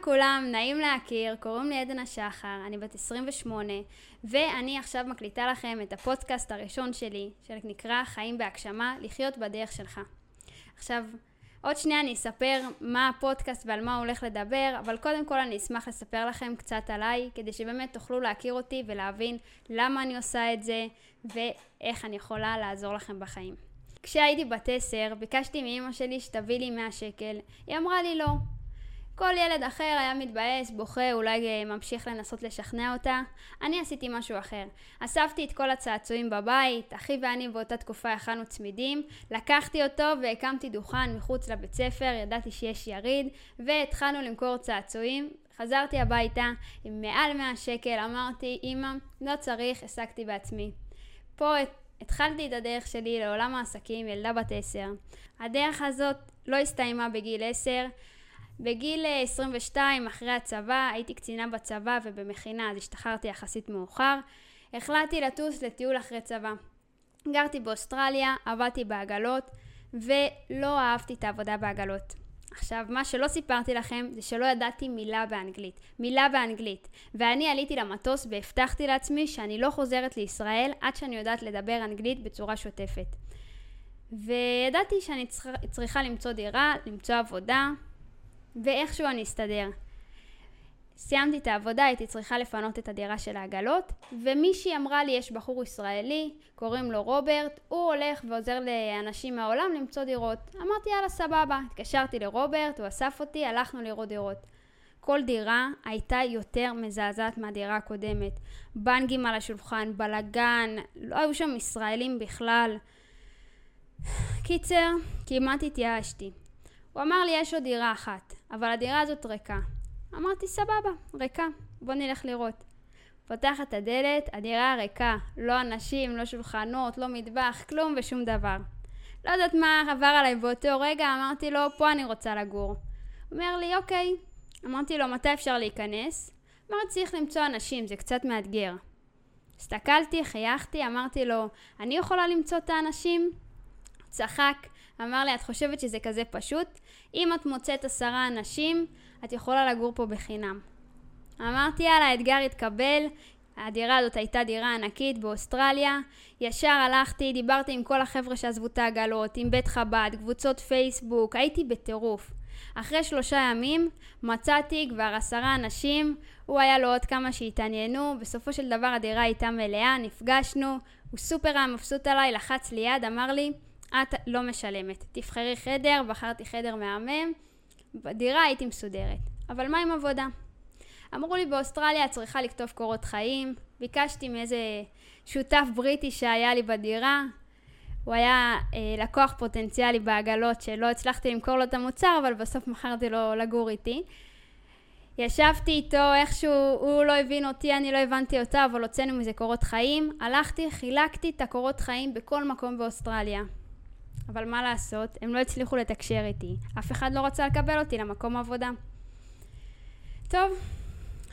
לכולם, נעים להכיר, קוראים לי עדן השחר, אני בת 28, ואני עכשיו מקליטה לכם את הפודקאסט הראשון שלי, שנקרא חיים בהגשמה, לחיות בדרך שלך. עכשיו, עוד שנייה אני אספר מה הפודקאסט ועל מה הוא הולך לדבר, אבל קודם כל אני אשמח לספר לכם קצת עליי, כדי שבאמת תוכלו להכיר אותי ולהבין למה אני עושה את זה, ואיך אני יכולה לעזור לכם בחיים. כשהייתי בת עשר, ביקשתי מאימא שלי שתביא לי 100 שקל. היא אמרה לי לא. כל ילד אחר היה מתבאס, בוכה, אולי אה, ממשיך לנסות לשכנע אותה. אני עשיתי משהו אחר. אספתי את כל הצעצועים בבית, אחי ואני באותה תקופה הכנו צמידים, לקחתי אותו והקמתי דוכן מחוץ לבית ספר, ידעתי שיש יריד, והתחלנו למכור צעצועים. חזרתי הביתה עם מעל 100 שקל, אמרתי, אמא, לא צריך, השגתי בעצמי. פה התחלתי את הדרך שלי לעולם העסקים, ילדה בת עשר. הדרך הזאת לא הסתיימה בגיל עשר. בגיל 22, אה, אחרי הצבא, הייתי קצינה בצבא ובמכינה, אז השתחררתי יחסית מאוחר. החלטתי לטוס לטיול אחרי צבא. גרתי באוסטרליה, עבדתי בעגלות, ולא אהבתי את העבודה בעגלות. עכשיו, מה שלא סיפרתי לכם זה שלא ידעתי מילה באנגלית. מילה באנגלית. ואני עליתי למטוס והבטחתי לעצמי שאני לא חוזרת לישראל עד שאני יודעת לדבר אנגלית בצורה שוטפת. וידעתי שאני צריכה למצוא דירה, למצוא עבודה, ואיכשהו אני אסתדר. סיימתי את העבודה, הייתי צריכה לפנות את הדירה של העגלות, ומישהי אמרה לי, יש בחור ישראלי, קוראים לו רוברט, הוא הולך ועוזר לאנשים מהעולם למצוא דירות. אמרתי, יאללה, סבבה. התקשרתי לרוברט, הוא אסף אותי, הלכנו לראות דירות. כל דירה הייתה יותר מזעזעת מהדירה הקודמת. בנגים על השולחן, בלאגן, לא היו שם ישראלים בכלל. קיצר, כמעט התייאשתי. הוא אמר לי, יש עוד דירה אחת, אבל הדירה הזאת ריקה. אמרתי, סבבה, ריקה, בוא נלך לראות. פותח את הדלת, הדירה ריקה, לא אנשים, לא שולחנות, לא מטבח, כלום ושום דבר. לא יודעת מה עבר עליי באותו רגע, אמרתי לו, פה אני רוצה לגור. אומר לי, אוקיי. אמרתי לו, מתי אפשר להיכנס? אמר, צריך למצוא אנשים, זה קצת מאתגר. הסתכלתי, חייכתי, אמרתי לו, אני יכולה למצוא את האנשים? צחק, אמר לי, את חושבת שזה כזה פשוט? אם את מוצאת עשרה אנשים, את יכולה לגור פה בחינם. אמרתי, יאללה, האתגר התקבל. הדירה הזאת הייתה דירה ענקית באוסטרליה. ישר הלכתי, דיברתי עם כל החבר'ה שעזבו את העגלות, עם בית חב"ד, קבוצות פייסבוק, הייתי בטירוף. אחרי שלושה ימים מצאתי כבר עשרה אנשים, הוא היה לו עוד כמה שהתעניינו, בסופו של דבר הדירה הייתה מלאה, נפגשנו, הוא סופר היה מבסוט עליי, לחץ לי יד, אמר לי, את לא משלמת, תבחרי חדר, בחרתי חדר מהמם, בדירה הייתי מסודרת. אבל מה עם עבודה? אמרו לי באוסטרליה את צריכה לכתוב קורות חיים, ביקשתי מאיזה שותף בריטי שהיה לי בדירה, הוא היה אה, לקוח פוטנציאלי בעגלות שלא הצלחתי למכור לו את המוצר, אבל בסוף מכרתי לו לגור איתי. ישבתי איתו, איכשהו הוא לא הבין אותי, אני לא הבנתי אותו, אבל הוצאנו מזה קורות חיים. הלכתי, חילקתי את הקורות חיים בכל מקום באוסטרליה. אבל מה לעשות, הם לא הצליחו לתקשר איתי. אף אחד לא רצה לקבל אותי למקום עבודה. טוב,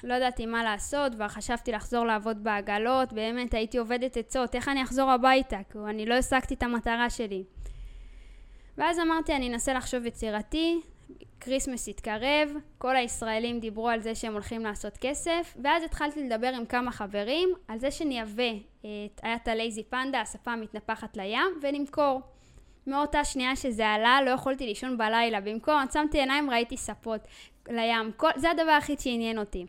לא ידעתי מה לעשות, כבר חשבתי לחזור לעבוד בעגלות, באמת הייתי עובדת עצות, איך אני אחזור הביתה? כי אני לא השגתי את המטרה שלי. ואז אמרתי, אני אנסה לחשוב יצירתי, כריסמס התקרב, כל הישראלים דיברו על זה שהם הולכים לעשות כסף, ואז התחלתי לדבר עם כמה חברים על זה שנייבא, היה את הלייזי פנדה, הספה המתנפחת לים, ונמכור. מאותה שנייה שזה עלה, לא יכולתי לישון בלילה. במקום, עצמתי עיניים, ראיתי ספות לים. כל, זה הדבר היחיד שעניין אותי.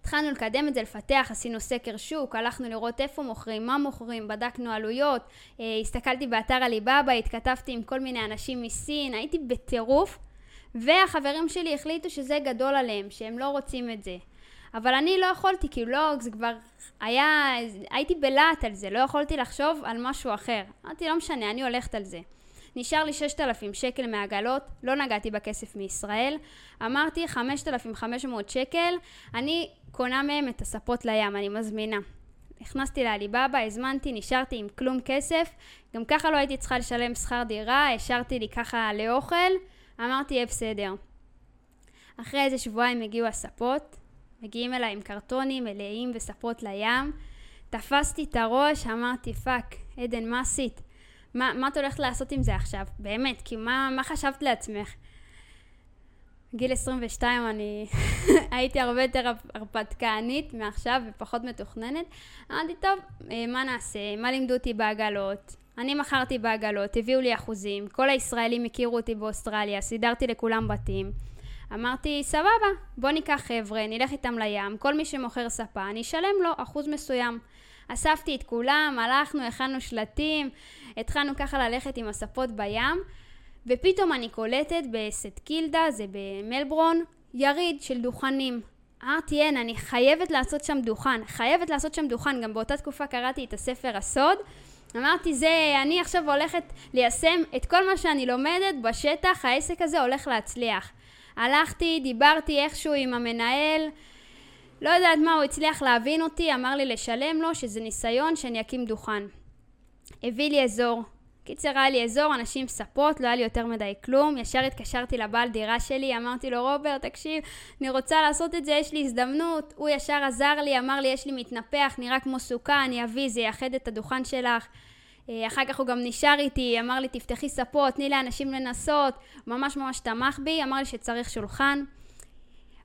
התחלנו לקדם את זה, לפתח, עשינו סקר שוק, הלכנו לראות איפה מוכרים, מה מוכרים, בדקנו עלויות, אה, הסתכלתי באתר עליבאבא, התכתבתי עם כל מיני אנשים מסין, הייתי בטירוף, והחברים שלי החליטו שזה גדול עליהם, שהם לא רוצים את זה. אבל אני לא יכולתי, כי לא, זה כבר היה, הייתי בלהט על זה, לא יכולתי לחשוב על משהו אחר. אמרתי, לא משנה, אני הולכת על זה. נשאר לי 6,000 שקל מעגלות, לא נגעתי בכסף מישראל. אמרתי 5,500 שקל, אני קונה מהם את הספות לים, אני מזמינה. נכנסתי לעליבאבא, הזמנתי, נשארתי עם כלום כסף. גם ככה לא הייתי צריכה לשלם שכר דירה, השארתי לי ככה לאוכל. אמרתי, יהיה בסדר. אחרי איזה שבועיים הגיעו הספות, מגיעים אליי עם קרטונים מלאים וספות לים. תפסתי את הראש, אמרתי, fuck, עדן, מה עשית? מה, מה את הולכת לעשות עם זה עכשיו? באמת, כי מה, מה חשבת לעצמך? גיל 22 אני הייתי הרבה יותר הרפתקנית מעכשיו ופחות מתוכננת. אמרתי, טוב, אה, מה נעשה? מה לימדו אותי בעגלות? אני מכרתי בעגלות, הביאו לי אחוזים, כל הישראלים הכירו אותי באוסטרליה, סידרתי לכולם בתים. אמרתי, סבבה, בוא ניקח חבר'ה, נלך איתם לים, כל מי שמוכר ספה, אני אשלם לו אחוז מסוים. אספתי את כולם, הלכנו, הכנו שלטים, התחלנו ככה ללכת עם הספות בים, ופתאום אני קולטת בסט קילדה, זה במלברון, יריד של דוכנים. אמרתי, אין, אני חייבת לעשות שם דוכן, חייבת לעשות שם דוכן, גם באותה תקופה קראתי את הספר הסוד. אמרתי, זה, אני עכשיו הולכת ליישם את כל מה שאני לומדת בשטח, העסק הזה הולך להצליח. הלכתי, דיברתי איכשהו עם המנהל, לא יודעת מה, הוא הצליח להבין אותי, אמר לי לשלם לו שזה ניסיון שאני אקים דוכן. הביא לי אזור. קיצר, היה לי אזור, אנשים ספות, לא היה לי יותר מדי כלום. ישר התקשרתי לבעל דירה שלי, אמרתי לו, רוברט, תקשיב, אני רוצה לעשות את זה, יש לי הזדמנות. הוא ישר עזר לי, אמר לי, יש לי מתנפח, נראה כמו סוכה, אני אביא, זה יאחד את הדוכן שלך. אה, אחר כך הוא גם נשאר איתי, אמר לי, תפתחי ספות, תני לאנשים לנסות. ממש ממש תמך בי, אמר לי שצריך שולחן.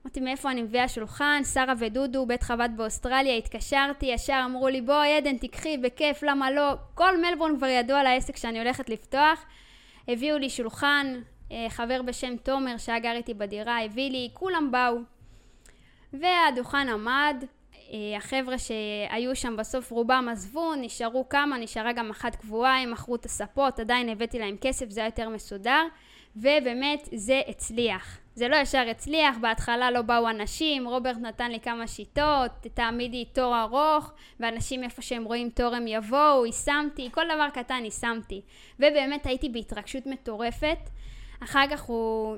אמרתי מאיפה אני מביאה שולחן, שרה ודודו, בית חב"ד באוסטרליה, התקשרתי, ישר אמרו לי בואי עדן תיקחי, בכיף, למה לא? כל מלבורן כבר ידוע על העסק שאני הולכת לפתוח. הביאו לי שולחן, אה, חבר בשם תומר שהיה גר איתי בדירה, הביא לי, כולם באו. והדוכן עמד, החבר'ה שהיו שם בסוף רובם עזבו, נשארו כמה, נשארה גם אחת קבועה, הם מכרו את הספות, עדיין הבאתי להם כסף, זה היה יותר מסודר, ובאמת זה הצליח. זה לא ישר הצליח, בהתחלה לא באו אנשים, רוברט נתן לי כמה שיטות, תעמידי תור ארוך, ואנשים איפה שהם רואים תור הם יבואו, יישמתי, כל דבר קטן יישמתי. ובאמת הייתי בהתרגשות מטורפת. אחר כך הוא,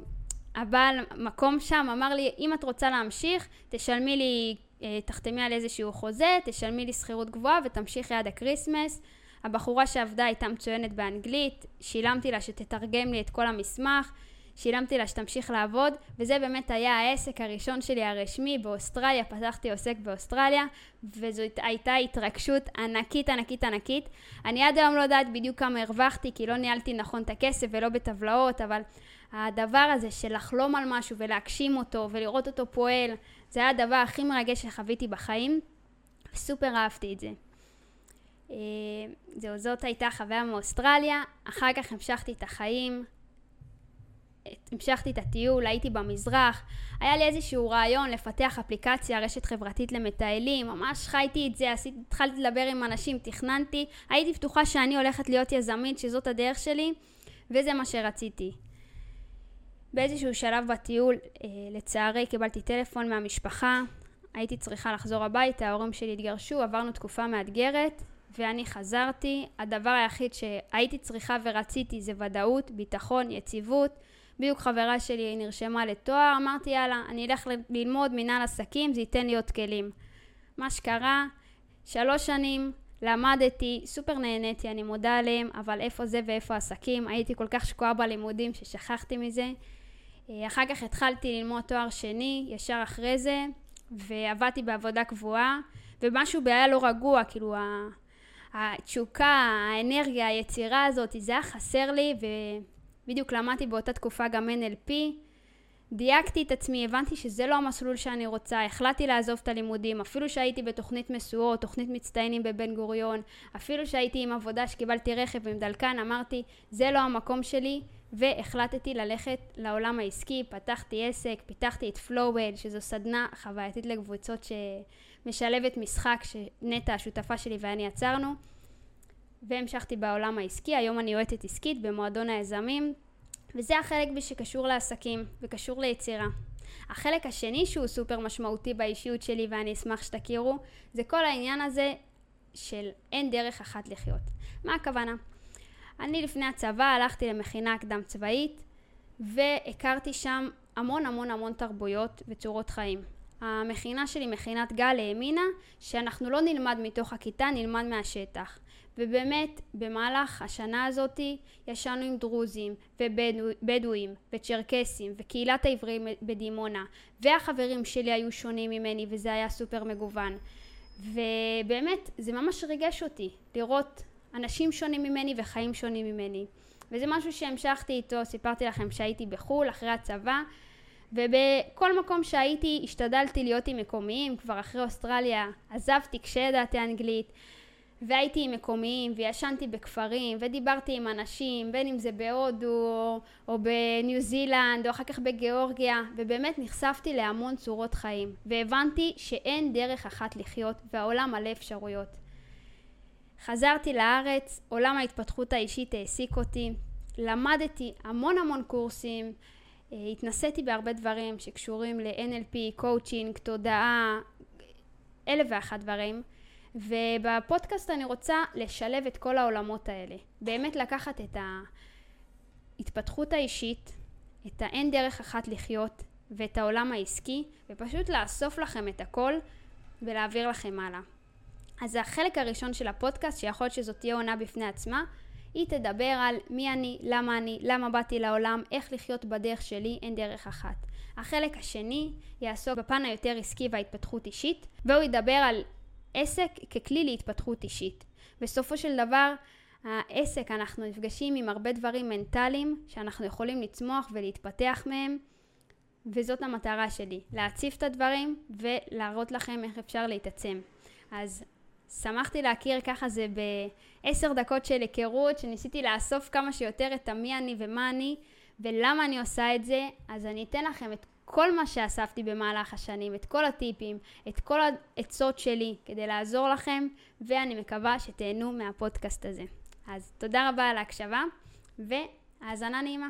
הבעל מקום שם אמר לי, אם את רוצה להמשיך, תשלמי לי, אה, תחתמי על איזשהו חוזה, תשלמי לי שכירות גבוהה ותמשיכי עד הקריסמס. הבחורה שעבדה הייתה מצוינת באנגלית, שילמתי לה שתתרגם לי את כל המסמך. שילמתי לה שתמשיך לעבוד, וזה באמת היה העסק הראשון שלי הרשמי באוסטרליה, פתחתי עוסק באוסטרליה, וזו הייתה התרגשות ענקית ענקית ענקית. אני עד היום לא יודעת בדיוק כמה הרווחתי, כי לא ניהלתי נכון את הכסף ולא בטבלאות, אבל הדבר הזה של לחלום על משהו ולהגשים אותו ולראות אותו פועל, זה היה הדבר הכי מרגש שחוויתי בחיים, וסופר אהבתי את זה. אה, זהו, זאת הייתה חוויה מאוסטרליה, אחר כך המשכתי את החיים, המשכתי את הטיול, הייתי במזרח, היה לי איזשהו רעיון לפתח אפליקציה, רשת חברתית למטיילים, ממש חייתי את זה, עשיתי, התחלתי לדבר עם אנשים, תכננתי, הייתי בטוחה שאני הולכת להיות יזמית, שזאת הדרך שלי, וזה מה שרציתי. באיזשהו שלב בטיול, אה, לצערי קיבלתי טלפון מהמשפחה, הייתי צריכה לחזור הביתה, ההורים שלי התגרשו, עברנו תקופה מאתגרת, ואני חזרתי. הדבר היחיד שהייתי צריכה ורציתי זה ודאות, ביטחון, יציבות. בדיוק חברה שלי נרשמה לתואר, אמרתי יאללה, אני אלך ללמוד מנהל עסקים, זה ייתן לי עוד כלים. מה שקרה, שלוש שנים, למדתי, סופר נהניתי, אני מודה עליהם, אבל איפה זה ואיפה עסקים? הייתי כל כך שקועה בלימודים ששכחתי מזה. אה, אחר כך התחלתי ללמוד תואר שני, ישר אחרי זה, ועבדתי בעבודה קבועה, ומשהו היה לא רגוע, כאילו התשוקה, האנרגיה, היצירה הזאת, זה היה חסר לי, ו... בדיוק למדתי באותה תקופה גם NLP, דייקתי את עצמי, הבנתי שזה לא המסלול שאני רוצה, החלטתי לעזוב את הלימודים, אפילו שהייתי בתוכנית משואות, תוכנית מצטיינים בבן גוריון, אפילו שהייתי עם עבודה שקיבלתי רכב עם דלקן, אמרתי, זה לא המקום שלי, והחלטתי ללכת לעולם העסקי, פתחתי עסק, פיתחתי את פלואוול, שזו סדנה חווייתית לקבוצות שמשלבת משחק שנטע השותפה שלי ואני יצרנו. והמשכתי בעולם העסקי, היום אני יועצת עסקית במועדון היזמים, וזה החלק שקשור לעסקים וקשור ליצירה. החלק השני שהוא סופר משמעותי באישיות שלי ואני אשמח שתכירו, זה כל העניין הזה של אין דרך אחת לחיות. מה הכוונה? אני לפני הצבא הלכתי למכינה קדם צבאית והכרתי שם המון המון המון תרבויות וצורות חיים. המכינה שלי, מכינת גל, האמינה שאנחנו לא נלמד מתוך הכיתה, נלמד מהשטח. ובאמת במהלך השנה הזאתי ישנו עם דרוזים ובדואים וצ'רקסים וקהילת העברים בדימונה והחברים שלי היו שונים ממני וזה היה סופר מגוון. ובאמת זה ממש ריגש אותי לראות אנשים שונים ממני וחיים שונים ממני. וזה משהו שהמשכתי איתו, סיפרתי לכם שהייתי בחו"ל אחרי הצבא ובכל מקום שהייתי השתדלתי להיות עם מקומיים, כבר אחרי אוסטרליה עזבתי כשידעתי אנגלית, והייתי עם מקומיים, וישנתי בכפרים, ודיברתי עם אנשים, בין אם זה בהודו, או, או בניו זילנד, או אחר כך בגיאורגיה, ובאמת נחשפתי להמון צורות חיים, והבנתי שאין דרך אחת לחיות, והעולם מלא אפשרויות. חזרתי לארץ, עולם ההתפתחות האישית העסיק אותי, למדתי המון המון קורסים, אה, התנסיתי בהרבה דברים שקשורים ל-NLP, קואוצ'ינג, תודעה, אלף ואחת דברים. ובפודקאסט אני רוצה לשלב את כל העולמות האלה. באמת לקחת את ההתפתחות האישית, את האין דרך אחת לחיות ואת העולם העסקי, ופשוט לאסוף לכם את הכל ולהעביר לכם הלאה. אז זה החלק הראשון של הפודקאסט, שיכול להיות שזאת תהיה עונה בפני עצמה. היא תדבר על מי אני, למה אני, למה באתי לעולם, איך לחיות בדרך שלי, אין דרך אחת. החלק השני יעסוק בפן היותר עסקי וההתפתחות אישית, והוא ידבר על עסק ככלי להתפתחות אישית. בסופו של דבר, העסק, אנחנו נפגשים עם הרבה דברים מנטליים שאנחנו יכולים לצמוח ולהתפתח מהם, וזאת המטרה שלי, להציף את הדברים ולהראות לכם איך אפשר להתעצם. אז שמחתי להכיר ככה זה בעשר דקות של היכרות, שניסיתי לאסוף כמה שיותר את המי אני ומה אני ולמה אני עושה את זה, אז אני אתן לכם את כל מה שאספתי במהלך השנים, את כל הטיפים, את כל העצות שלי כדי לעזור לכם, ואני מקווה שתהנו מהפודקאסט הזה. אז תודה רבה על ההקשבה, והאזנה נעימה.